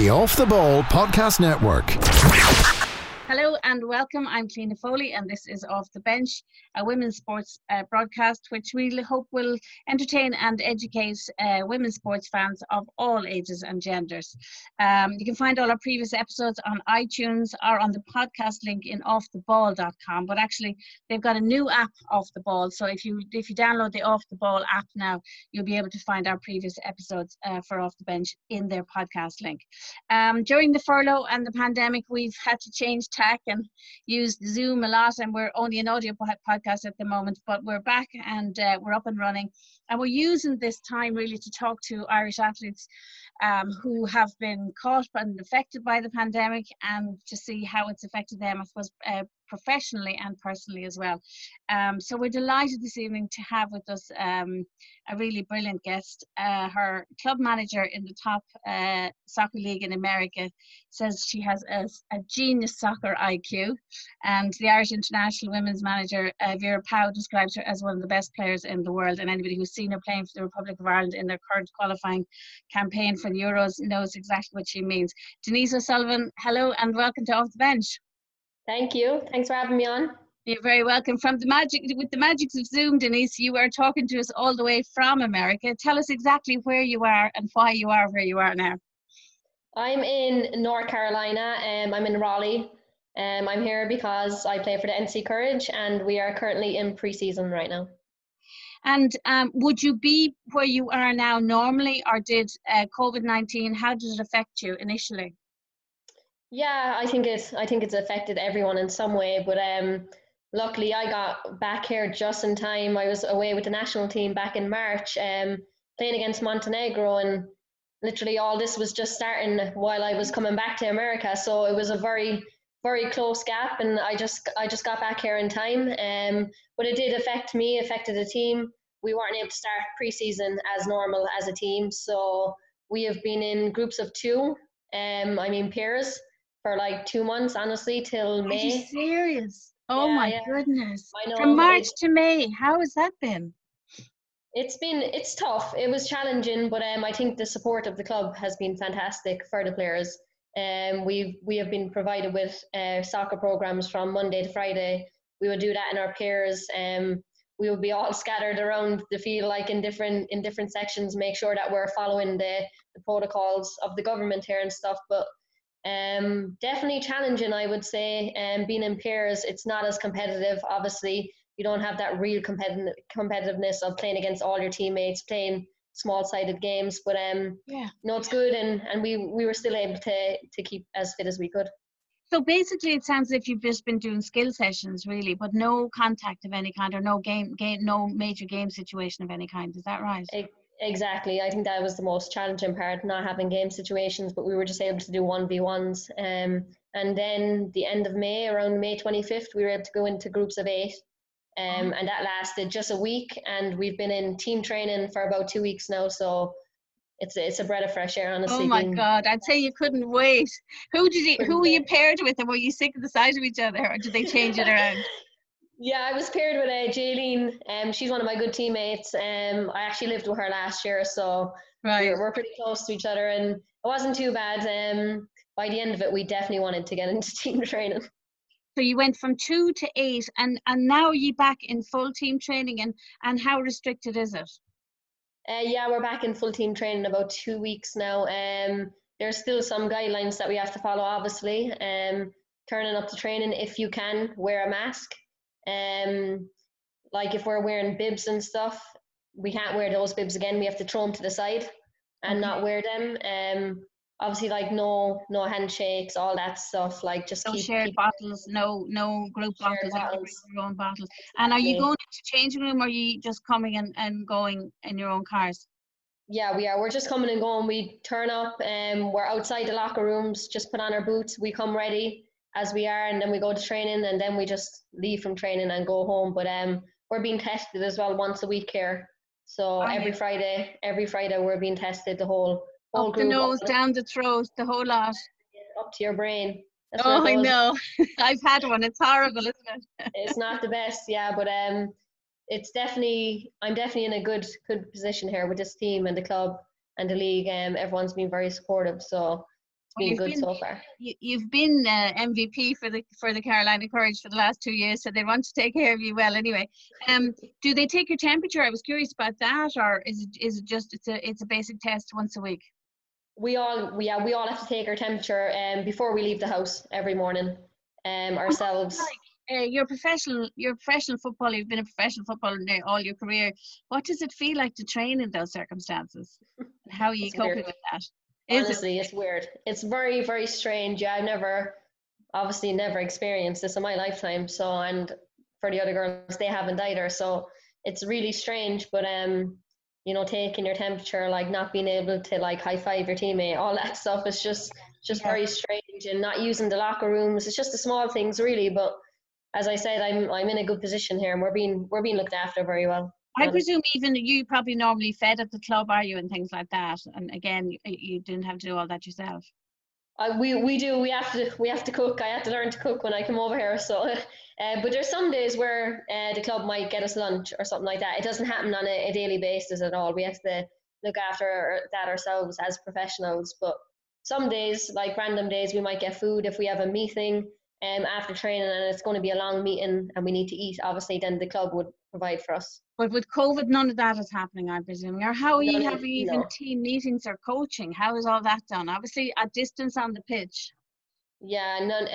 the Off the Ball Podcast Network. Hello and welcome. I'm Cliona Foley, and this is Off the Bench, a women's sports uh, broadcast which we hope will entertain and educate uh, women's sports fans of all ages and genders. Um, you can find all our previous episodes on iTunes or on the podcast link in offtheball.com. But actually, they've got a new app, Off the Ball. So if you if you download the Off the Ball app now, you'll be able to find our previous episodes uh, for Off the Bench in their podcast link. Um, during the furlough and the pandemic, we've had to change tech and used Zoom a lot. And we're only an audio podcast at the moment, but we're back and uh, we're up and running. And we're using this time really to talk to Irish athletes um, who have been caught and affected by the pandemic and to see how it's affected them, I suppose, uh, professionally and personally as well. Um, so we're delighted this evening to have with us um, a really brilliant guest. Uh, her club manager in the top uh, soccer league in America says she has a, a, genius soccer IQ, and the Irish international women's manager uh, Vera Pauw describes her as one of the best players in the world. And anybody who's seen her playing for the Republic of Ireland in their current qualifying campaign for the Euros knows exactly what she means. Denise O'Sullivan, hello and welcome to Off the Bench. Thank you. Thanks for having me on. You're very welcome. From the magic, with the magics of Zoom, Denise, you are talking to us all the way from America. Tell us exactly where you are and why you are where you are now. I'm in North Carolina. Um, I'm in Raleigh. Um, I'm here because I play for the NC Courage, and we are currently in preseason right now. And um, would you be where you are now normally, or did uh, COVID nineteen? How did it affect you initially? Yeah, I think it's I think it's affected everyone in some way, but um, luckily I got back here just in time. I was away with the national team back in March, um, playing against Montenegro, and literally all this was just starting while I was coming back to America. So it was a very very close gap, and I just I just got back here in time. Um, but it did affect me, affected the team. We weren't able to start preseason as normal as a team, so we have been in groups of two. Um, I mean pairs for like two months, honestly, till May. Are you serious? Oh yeah, my yeah. goodness. From March to May, how has that been? It's been it's tough. It was challenging, but um, I think the support of the club has been fantastic for the players. Um, we've we have been provided with uh, soccer programs from Monday to Friday. We will do that in our pairs. Um, we will be all scattered around the field, like in different in different sections. Make sure that we're following the, the protocols of the government here and stuff. But um, definitely challenging, I would say. Um, being in pairs, it's not as competitive. Obviously, you don't have that real competitive competitiveness of playing against all your teammates, playing small-sided games. But um, yeah, no, it's good, and and we we were still able to to keep as fit as we could. So basically, it sounds as if you've just been doing skill sessions, really, but no contact of any kind, or no game, game, no major game situation of any kind. Is that right? Exactly. I think that was the most challenging part, not having game situations, but we were just able to do 1v1s. Um, and then the end of May, around May 25th, we were able to go into groups of eight. Um, and that lasted just a week. And we've been in team training for about two weeks now. So it's a, it's a breath of fresh air, honestly. Oh my being, God! I'd say you couldn't wait. Who did you? Who were you paired with, and were you sick of the sight of each other, or did they change it around? Yeah, I was paired with uh, Jaelene. Um, she's one of my good teammates. Um, I actually lived with her last year, so right. we're, we're pretty close to each other, and it wasn't too bad. Um, by the end of it, we definitely wanted to get into team training. So you went from two to eight, and and now are you back in full team training, and and how restricted is it? Uh, yeah, we're back in full team training about two weeks now. Um, there's still some guidelines that we have to follow, obviously. Um, turning up to training if you can wear a mask um, like if we're wearing bibs and stuff, we can't wear those bibs again. We have to throw them to the side and not wear them. Um, obviously, like no no handshakes, all that stuff. Like just no keep, shared keep bottles, no no group bottles, bottles. your own bottles. And are you going into changing room, or are you just coming and, and going in your own cars? Yeah, we are. We're just coming and going. We turn up and um, we're outside the locker rooms. Just put on our boots. We come ready as we are, and then we go to training, and then we just leave from training and go home. But um, we're being tested as well once a week here. So every Friday, every Friday we're being tested the whole up the nose, down the throat, the whole lot. Up to your brain. That's oh, I know. I've had one. It's horrible, isn't it? it's not the best, yeah, but um, it's definitely I'm definitely in a good good position here with this team and the club and the league. Um, everyone's been very supportive, so been good been, so far. You, have been uh, MVP for the for the Carolina Courage for the last two years, so they want to take care of you well. Anyway, um, do they take your temperature? I was curious about that, or is it is it just it's a it's a basic test once a week? We all we yeah we all have to take our temperature um, before we leave the house every morning um, ourselves. Like, uh, you're professional. You're a professional footballer. You've been a professional footballer all your career. What does it feel like to train in those circumstances? How are you coping weird. with that? Honestly, it? it's weird. It's very, very strange. Yeah, I've never, obviously, never experienced this in my lifetime. So, and for the other girls, they haven't either. So, it's really strange. But um, you know, taking your temperature, like not being able to like high five your teammate, all that stuff is just just yeah. very strange. And not using the locker rooms. It's just the small things, really. But as I said, I'm I'm in a good position here, and we're being we're being looked after very well. I presume even you probably normally fed at the club, are you, and things like that. And again, you didn't have to do all that yourself. Uh, we we do. We have to we have to cook. I had to learn to cook when I come over here. So, uh, but there's some days where uh, the club might get us lunch or something like that. It doesn't happen on a, a daily basis at all. We have to look after that ourselves as professionals. But some days, like random days, we might get food if we have a meeting um, after training and it's going to be a long meeting and we need to eat. Obviously, then the club would provide for us. But with COVID, none of that is happening, I'm presuming. Or how are you having even team meetings or coaching? How is all that done? Obviously, at distance on the pitch. Yeah, none.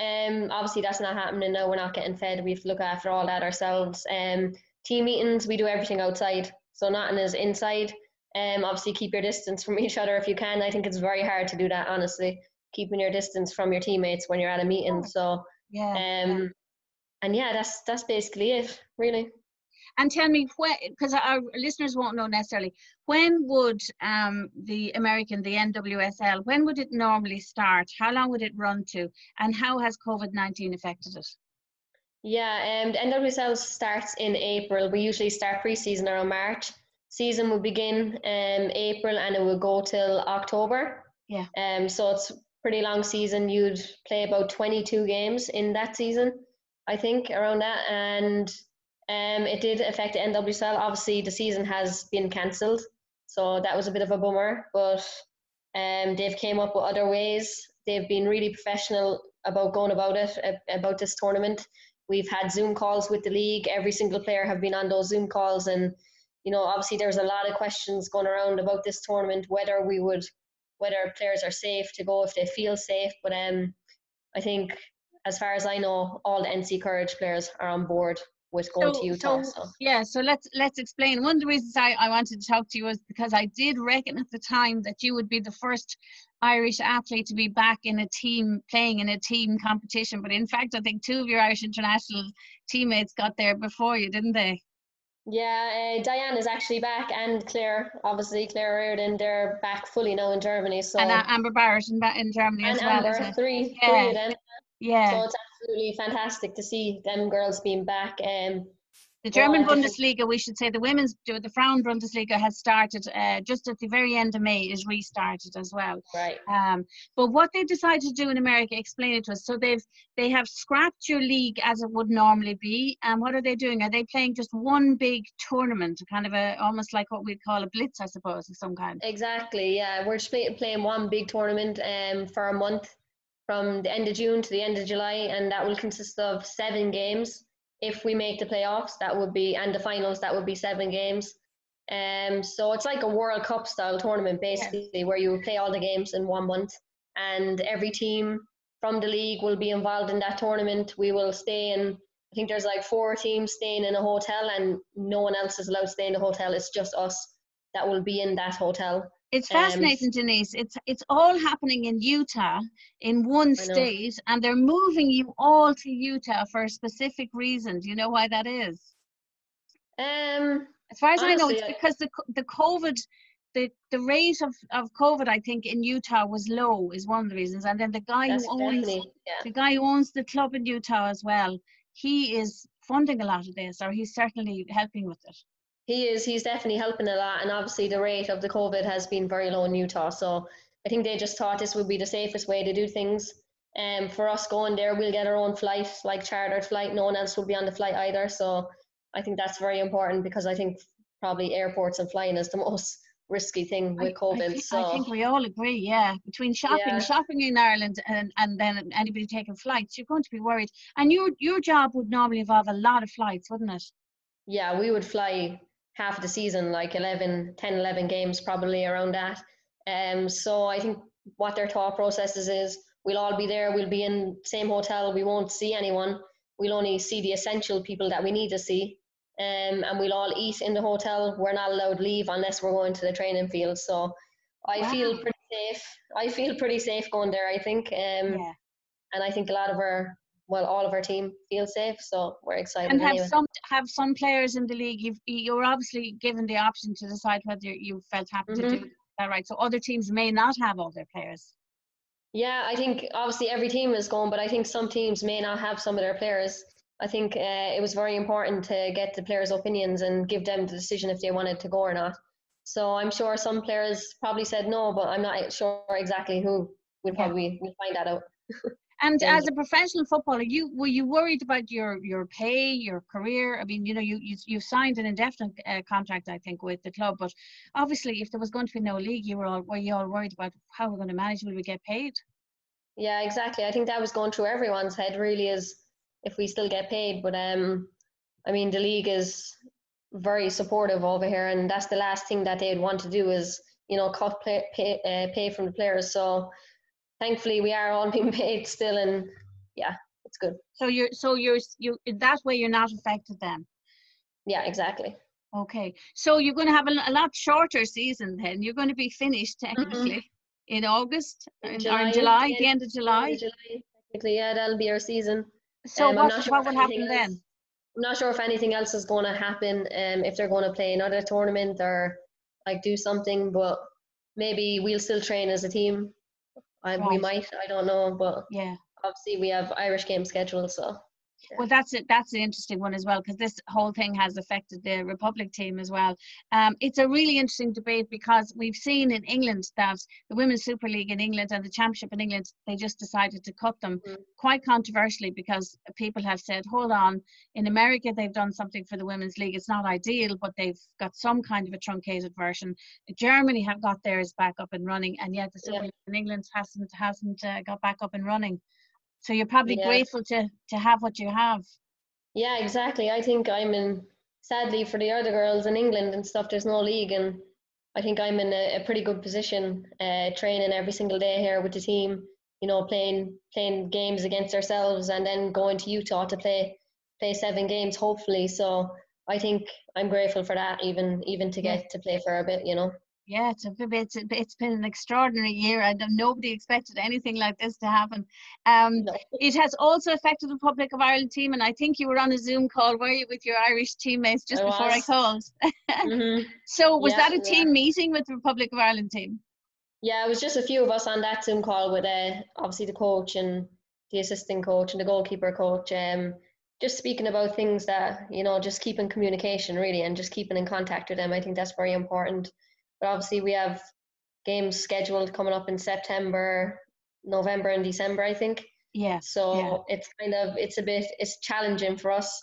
Um, obviously that's not happening. No, we're not getting fed. We have to look after all that ourselves. Um, team meetings, we do everything outside, so nothing is inside. Um, obviously keep your distance from each other if you can. I think it's very hard to do that, honestly. Keeping your distance from your teammates when you're at a meeting. So yeah. Um, and yeah, that's that's basically it, really. And tell me when, because our listeners won't know necessarily, when would um, the American, the NWSL, when would it normally start? How long would it run to? And how has COVID 19 affected it? Yeah, um, the NWSL starts in April. We usually start preseason around March. Season will begin um, April and it will go till October. Yeah. Um, so it's pretty long season. You'd play about 22 games in that season, I think, around that. And um, it did affect NWSL. Obviously, the season has been cancelled, so that was a bit of a bummer. But um, they've came up with other ways. They've been really professional about going about it, about this tournament. We've had Zoom calls with the league. Every single player have been on those Zoom calls, and you know, obviously, there's a lot of questions going around about this tournament, whether we would, whether players are safe to go if they feel safe. But um, I think, as far as I know, all the NC Courage players are on board with going so, to Utah. So, so, yeah, so let's let's explain. One of the reasons I, I wanted to talk to you was because I did reckon at the time that you would be the first Irish athlete to be back in a team playing in a team competition. But in fact, I think two of your Irish international teammates got there before you, didn't they? Yeah, uh, Diane is actually back, and Claire, obviously Claire Reardon, they're back fully now in Germany. So and uh, Amber Barrett in, in Germany and as well. Amber, three, yeah. three of them. Yeah. So it's absolutely fantastic to see them girls being back. Um, the German Bundesliga, we should say, the women's, the Frauen Bundesliga has started uh, just at the very end of May, is restarted as well. Right. Um, but what they decided to do in America, explain it to us. So they've they have scrapped your league as it would normally be, and what are they doing? Are they playing just one big tournament, kind of a almost like what we'd call a blitz, I suppose, of some kind? Exactly. Yeah, we're playing one big tournament um, for a month from the end of June to the end of July, and that will consist of seven games. If we make the playoffs, that would be, and the finals, that would be seven games. Um, so it's like a World Cup style tournament, basically, yeah. where you play all the games in one month, and every team from the league will be involved in that tournament. We will stay in. I think there's like four teams staying in a hotel, and no one else is allowed to stay in the hotel. It's just us that will be in that hotel. It's um, fascinating, um, Denise. It's it's all happening in Utah in one state, and they're moving you all to Utah for a specific reason. Do you know why that is? Um, as far as honestly, I know, it's because the the COVID, the the rate of, of COVID, I think in Utah was low, is one of the reasons. And then the guy who owns yeah. the guy who owns the club in Utah as well, he is funding a lot of this, or he's certainly helping with it. He is. He's definitely helping a lot, and obviously the rate of the COVID has been very low in Utah. So I think they just thought this would be the safest way to do things. Um, for us going there, we'll get our own flight, like chartered flight. No one else will be on the flight either. So I think that's very important because I think probably airports and flying is the most risky thing with I, COVID. I think, so I think we all agree, yeah. Between shopping, Yeah. shopping in Ireland, and, and then anybody taking flights, you're going to be worried. And your your job would normally involve a lot of flights, wouldn't it? yeah, we would fly half of the season, like 11, 10, 11 games probably around that. Um, so I think what their thought processes is we'll all be there, we'll be in same hotel, we won't see anyone. We'll only see the essential people that we need to see. Um, and we'll all eat in the hotel. We're not allowed to leave unless we're going to the training field. So I feel pretty safe. I feel pretty safe going there, I think. Um, yeah. and I think a lot of our well, all of our team feel safe, so we're excited. And have anyway. some have some players in the league. You've, you're obviously given the option to decide whether you felt happy to Mhm. do that, right? So other teams may not have all their players. Yeah, I think obviously every team is going, but I think some teams may not have some of their players. I think uh, it was very important to get the players' opinions and give them the decision if they wanted to go or not. So I'm sure some players probably said no, but I'm not sure exactly who. We'll Yeah. probably we'll find that out. And Yeah. as a professional footballer, you were you worried about your your pay, your career? I mean, you know, you you you signed an indefinite uh, contract, I think, with the club. But obviously, if there was going to be no league, you were all were you all worried about how we're going to manage? Will we get paid? Yeah, exactly. I think that was going through everyone's head. Really, is if we still get paid. But um, I mean, the league is very supportive over here, and that's the last thing that they'd want to do is you know cut play, pay uh, pay from the players. So thankfully, we are all being paid still, and yeah, it's good. So you're so you're you that way you're not affected then. Yeah, exactly. Okay, so you're going to have a, a lot shorter season then. You're going to be finished technically in August or in, or in July, the end of July. July, technically, yeah, that'll be our season. So Um, what not sure what will happen anything then? else- I'm not sure if anything else is going to happen. Um, if they're going to play another tournament or like do something, but maybe we'll still train as a team. I, We might. I don't know, but Yeah. obviously we have Irish game scheduled, so. Well, that's it. That's an interesting one as well because this whole thing has affected the Republic team as well. Um, it's a really interesting debate because we've seen in England that the Women's Super League in England and the Championship in England they just decided to cut them Mm. quite controversially because people have said, "Hold on." In America, they've done something for the Women's League. It's not ideal, but they've got some kind of a truncated version. Germany have got theirs back up and running, and yet the Super Yeah. League in England hasn't hasn't uh, got back up and running. So you're probably Yeah. grateful to to have what you have. yeah, exactly. I think I'm in. Sadly, for the other girls in England and stuff, there's no league, and I think I'm in a, a pretty good position, uh, training every single day here with the team. You know, playing playing games against ourselves, and then going to Utah to play play seven games, hopefully. So I think I'm grateful for that, even even to get to play for a bit. You know. Yeah, it's a bit, it's, it's been an extraordinary year, and nobody expected anything like this to happen. Um, No. it has also affected the Republic of Ireland team, and I think you were on a Zoom call, were you, with your Irish teammates just I before I was. called? hmm So was Yeah, that a yeah. team meeting with the Republic of Ireland team? Yeah, it was just a few of us on that Zoom call with uh, obviously the coach and the assistant coach and the goalkeeper coach. Um, just speaking about things that you know, just keeping communication really, and just keeping in contact with them. I think that's very important. But obviously, we have games scheduled coming up in September, November, and December. I think Yeah. so. yeah. It's kind of it's a bit it's challenging for us.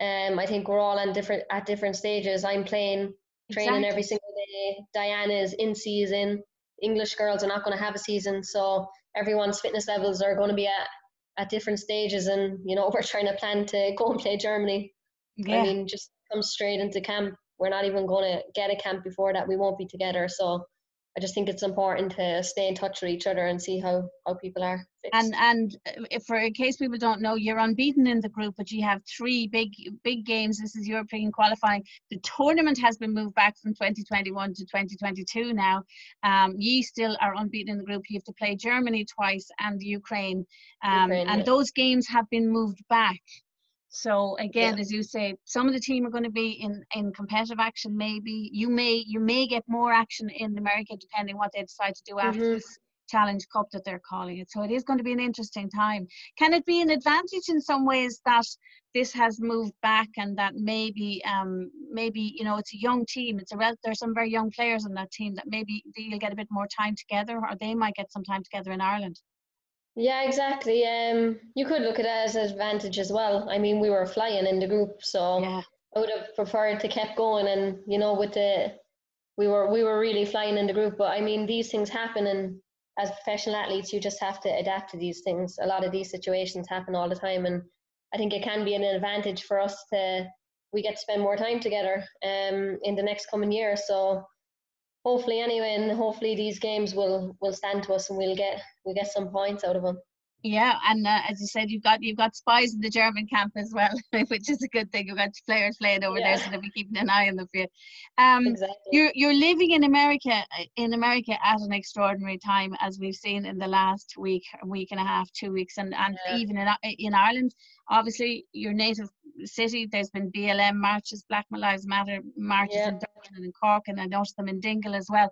Um, I think we're all on different at different stages. I'm playing training every single day. Diana is in season. English girls are not going to have a season, so everyone's fitness levels are going to be at, at different stages. And you know, we're trying to plan to go and play Germany. Yeah. I mean, just come straight into camp. We're not even going to get a camp before that. We won't be together. So I just think it's important to stay in touch with each other and see how how people are. Fixed. and and if for in case people don't know, you're unbeaten in the group, but you have three big big games. This is European qualifying. The tournament has been moved back from 2021 to 2022 now. Um, ye still are unbeaten in the group. You have to play Germany twice and Ukraine, um, Ukraine, and yeah. those games have been moved back. So again, as you say, some of the team are going to be in, in competitive action. Maybe you may you may get more action in America depending what they decide to do after Mhm. this Challenge Cup that they're calling it. So it is going to be an interesting time. Can it be an advantage in some ways that this has moved back and that maybe um, maybe you know it's a young team. It's a rel- there's some very young players on that team that maybe you'll get a bit more time together, or they might get some time together in Ireland. Yeah, exactly. Um, you could look at it as an advantage as well. I mean, we were flying in the group, so Yeah, I would have preferred to kept going, and you know, with the we were we were really flying in the group. But I mean, these things happen, and as professional athletes, you just have to adapt to these things. A lot of these situations happen all the time, and I think it can be an advantage for us to we get to spend more time together um, in the next coming year. So hopefully, anyway, and hopefully these games will will stand to us, and we'll get we'll get some points out of them. Yeah, and uh, as you said, you've got you've got spies in the German camp as well, which is a good thing. You've got players playing over yeah. there, so they'll be keeping an eye on them for you. Um, exactly. You're you're living in America in America at an extraordinary time, as we've seen in the last week, week and a half, two weeks, and and yeah. even in in Ireland. Obviously, your native city. There's been BLM marches, Black Lives Matter marches yeah. in Dublin and Cork, and I noticed them in Dingle as well.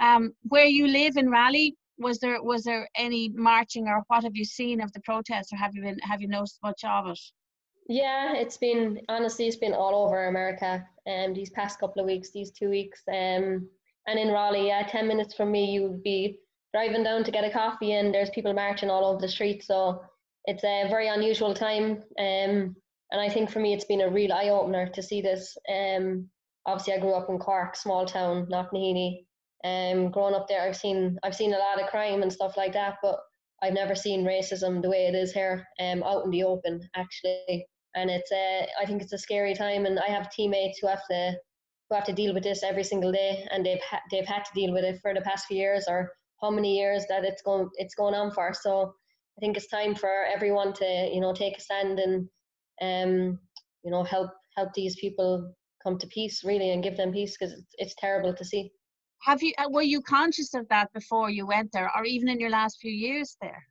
Um, where you live in Raleigh, was there was there any marching or what have you seen of the protests or have you been have you noticed much of it yeah it's been honestly it's been all over america um these past couple of weeks these two weeks um and in raleigh yeah 10 minutes from me you would be driving down to get a coffee and there's people marching all over the street so it's a very unusual time um and i think for me it's been a real eye-opener to see this um obviously i grew up in cork small town Knocknaheeny um, growing up there, I've seen I've seen a lot of crime and stuff like that, but I've never seen racism the way it is here, um, out in the open actually. And it's uh, I think it's a scary time, and I have teammates who have to who have to deal with this every single day, and they've ha- they've had to deal with it for the past few years or how many years that it's going it's going on for. So I think it's time for everyone to you know take a stand and um, you know help help these people come to peace really and give them peace because it's, it's terrible to see. Have you uh, were you conscious of that before you went there or even in your last few years there?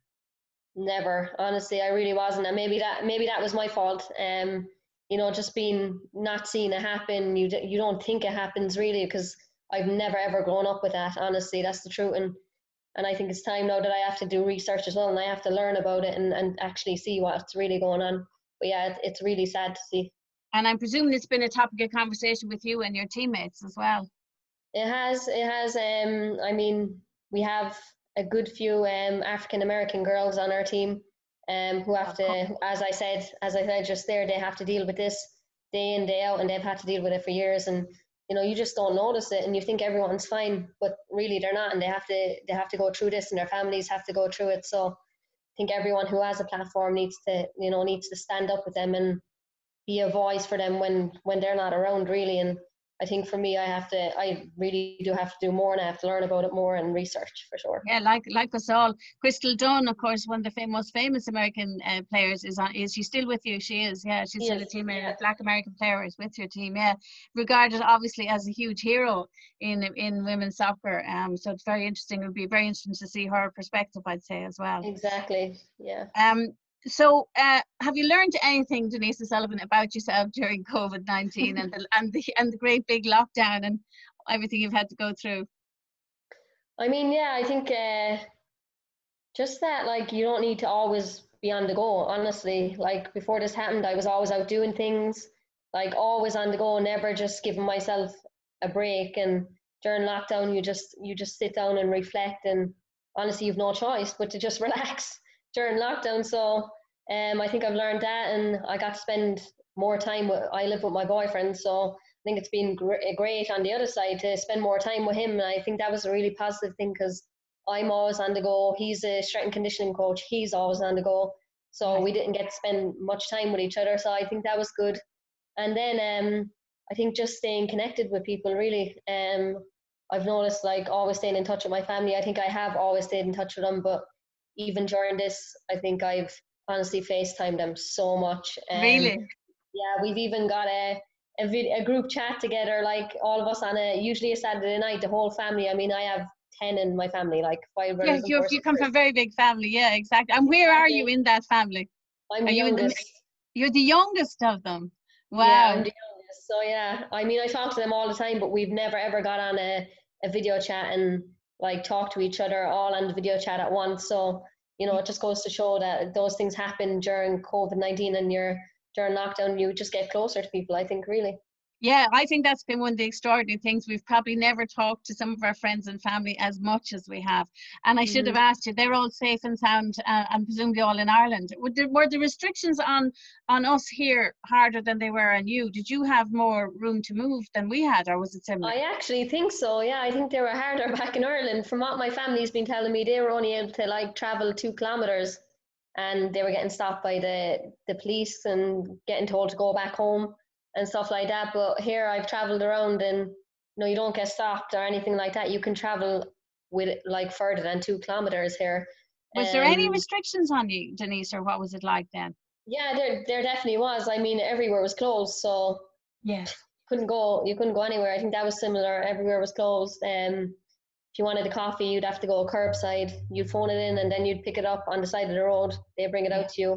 Never honestly i really wasn't and maybe that maybe that was my fault um you know just being not seeing it happen you you don't think it happens really because i've never ever grown up with that honestly that's the truth and and i think it's time now that i have to do research as well and i have to learn about it and, and actually see what's really going on but yeah it's, it's really sad to see and i'm presuming it's been a topic of conversation with you and your teammates as well it has. It has. Um, I mean, we have a good few um, African American girls on our team um, who have to, as I said, as I said just there, they have to deal with this day in day out, and they've had to deal with it for years. And you know, you just don't notice it, and you think everyone's fine, but really they're not, and they have to they have to go through this, and their families have to go through it. So think everyone who has a platform needs to, you know, needs to stand up with them and be a voice for them when when they're not around, really, and I think for me, I have to, I really do have to do more and I have to learn about it more and research for sure. Yeah, like like us all. Crystal Dunn, of course, one of the fam- most famous American uh, players, is on. Is she still with you? She is. Yeah, she's yes, still a team. Yeah. Black American player is with your team. Yeah, regarded obviously as a huge hero in in women's soccer. Um, so it's very interesting. It would be very interesting to see her perspective. I'd say as well. Exactly. Yeah. Um, so, uh, have you learned anything, Denise Sullivan, about yourself during COVID nineteen and the and the and the great big lockdown and everything you've had to go through? I mean, yeah, I think uh, just that, like, you don't need to always be on the go. Honestly, like before this happened, I was always out doing things, like always on the go, never just giving myself a break. And during lockdown, you just you just sit down and reflect, and honestly, you've no choice but to just relax during lockdown. So um, I think I've learned that, and I got to spend more time with. I live with my boyfriend, so I think it's been gr- great on the other side to spend more time with him. And I think that was a really positive thing because I'm always on the go. He's a strength and conditioning coach. He's always on the go. So we didn't get to spend much time with each other. So I think that was good. And then um, I think just staying connected with people really. Um, I've noticed like always staying in touch with my family. I think I have always stayed in touch with them, but even during this, I think I've honestly FaceTimed them so much. Um, really? Yeah, we've even got a a, vid- a group chat together, like all of us on a usually a Saturday night, the whole family. I mean, I have ten in my family, like five. Yeah, you you come from a very big family. Yeah, exactly. And where are you in that family? I'm are the youngest. The, you're the youngest of them. Wow. Yeah, I'm the youngest. So yeah, I mean, I talk to them all the time, but we've never ever got on a, a video chat and like talk to each other all on the video chat at once. So you know, it just goes to show that those things happen during COVID nineteen and you're during lockdown. You just get closer to people. I think really. Yeah, I think that's been one of the extraordinary things. We've probably never talked to some of our friends and family as much as we have. And I should have Mm-hmm. asked you, they're all safe and sound uh, and presumably all in Ireland. Were the, were the restrictions on, on us here harder than they were on you? Did you have more room to move than we had, or was it similar? I actually think so. Yeah, I think they were harder back in Ireland. From what my family's been telling me, they were only able to like travel two kilometers, and they were getting stopped by the the police and getting told to go back home and stuff like that. But here, I've traveled around, and no, you don't get stopped or anything like that. You can travel with like further than two kilometers here. was there any Um, restrictions on you, Denise, or what was it like then? Yeah, there there definitely was. I mean, everywhere was closed, so Yeah. couldn't go you couldn't go anywhere i think that was similar everywhere was closed um if you wanted a coffee you'd have to go curbside you'd phone it in and then you'd pick it up on the side of the road they bring it out to you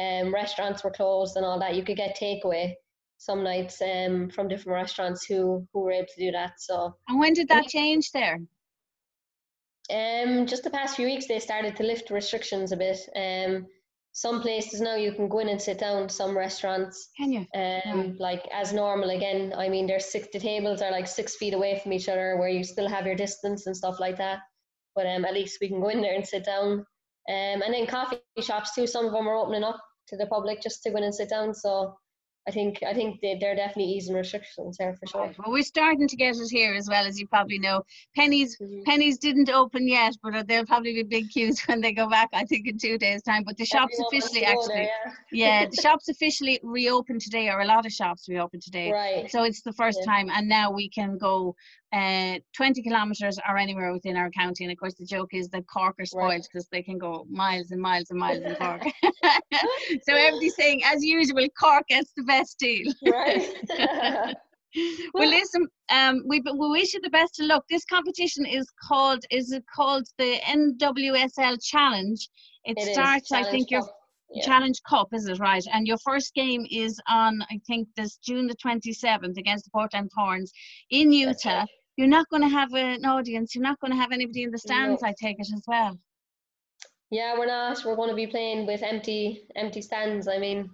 um restaurants were closed and all that you could get takeaway some nights um from different restaurants who who were able to do that so And when did that change there? um just the past few weeks they started to lift restrictions a bit um some places now you can go in and sit down some restaurants Can you? um, Right. like as normal again. I mean, there's six the tables are like six feet away from each other, where you still have your distance and stuff like that. But um, at least we can go in there and sit down. Um, and then coffee shops too. Some of them are opening up to the public just to go in and sit down. So I think I think they, they're definitely easing restrictions there for sure. Well, we're starting to get it here as well, as you probably know. Penneys Mhm. Penneys didn't open yet, but there'll probably be big queues when they go back. I think in two days' time. But the shops officially actually, there, yeah, the shops officially reopened today, or a lot of shops reopened today. right. So it's the first Yeah. time, and now we can go uh, 20 kilometres are anywhere within our county. And of course, the joke is that Cork are spoiled Right. because they can go miles and miles and miles in Cork. so everybody's saying, as usual, Cork gets the best deal. right. well, listen, um, we we wish you the best of luck. This competition is called is it called the NWSL Challenge? It, It starts, I think, your Yeah. Challenge Cup, is it right? And your first game is on, I think, this June the twenty seventh against the Portland Thorns in Utah. You're not going to have an audience. You're not going to have anybody in the stands. No. I take it as well. Yeah, we're not. We're going to be playing with empty empty stands. I mean,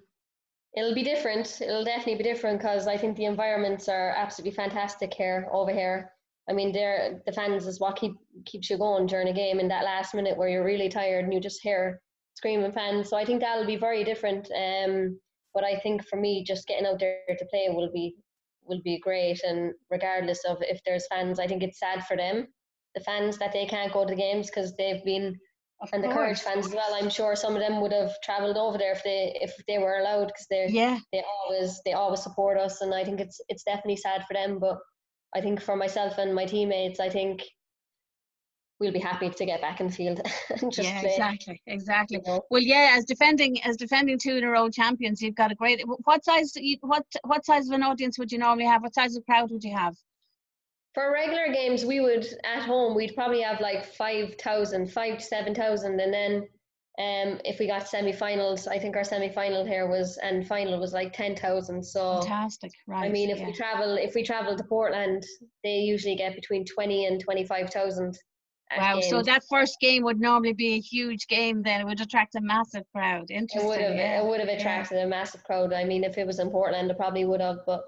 it'll be different. It'll definitely be different because I think the environments are absolutely fantastic here over here. I mean, they're, the fans is what keep keeps you going during a game in that last minute where you're really tired and you just hear screaming fans. So I think that'll be very different. Um, but I think for me, just getting out there to play will be will be great. And regardless of if there's fans, I think it's sad for them, the fans that they can't go to the games because they've been Of and the courage fans as well. I'm sure some of them would have travelled over there if they if they were allowed because they Yeah, they always they always support us, and I think it's it's definitely sad for them. But I think for myself and my teammates, I think we'll be happy to get back in the field and just yeah, play. exactly, exactly. you know. Well, yeah, as defending as defending two in a row champions, you've got a great. What size? you- What what size of an audience would you normally have? What size of crowd would you have? For regular games, we would at home we'd probably have like 5,000, 5 to seven thousand, and then um if we got semi-finals, I think our semi-final here was and final was like ten thousand. So. Fantastic, right? I mean, if yeah. we travel, if we travel to Portland, they usually get between twenty and twenty-five thousand. Wow, so that first game would normally be a huge game. Then it would attract a massive crowd. Interesting. it would have yeah, it would have yeah. attracted a massive crowd. I mean, if it was in Portland, it probably would have. But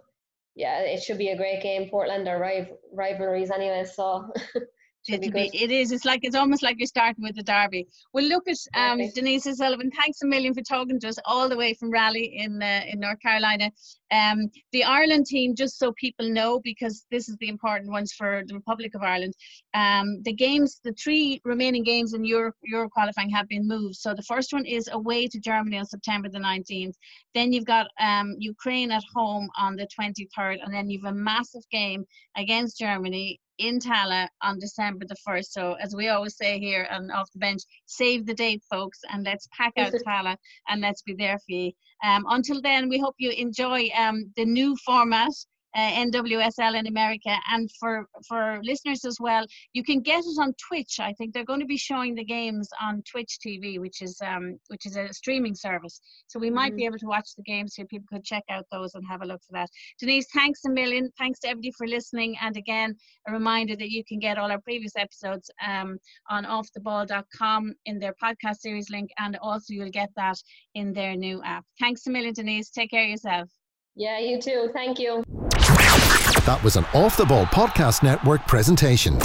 yeah, it should be a great game. Portland are rival rivalries anyway, so should be It'll be, good. it is. It's like it's almost like you're starting with the derby. Well, look at um, Denise Sullivan. Thanks a million for talking to us all the way from Raleigh in uh, in North Carolina. Um, the Ireland team, just so people know, because this is the important ones for the Republic of Ireland. Um, the games, the three remaining games in Euro, Euro qualifying have been moved. So the first one is away to Germany on September the 19th. Then you've got um, Ukraine at home on the 23rd, and then you've a massive game against Germany in Tallaght on December the 1st. So, as we always say here and off the bench, save the date, folks, and let's pack out Tallaght and let's be there for you. Um, until then, we hope you enjoy um, the new format. Uh, NWSL in America, and for for listeners as well, you can get it on Twitch. I think they're going to be showing the games on Twitch TV, which is um which is a streaming service. So we might be able to watch the games, here. people could check out those and have a look for that. Denise, thanks a million. Thanks to everybody for listening. And again, a reminder that you can get all our previous episodes um, on offtheball.com in their podcast series link, and also you'll get that in their new app. Thanks a million, Denise. Take care of yourself. Yeah, you too. Thank you. That was an Off the Ball Podcast Network presentation.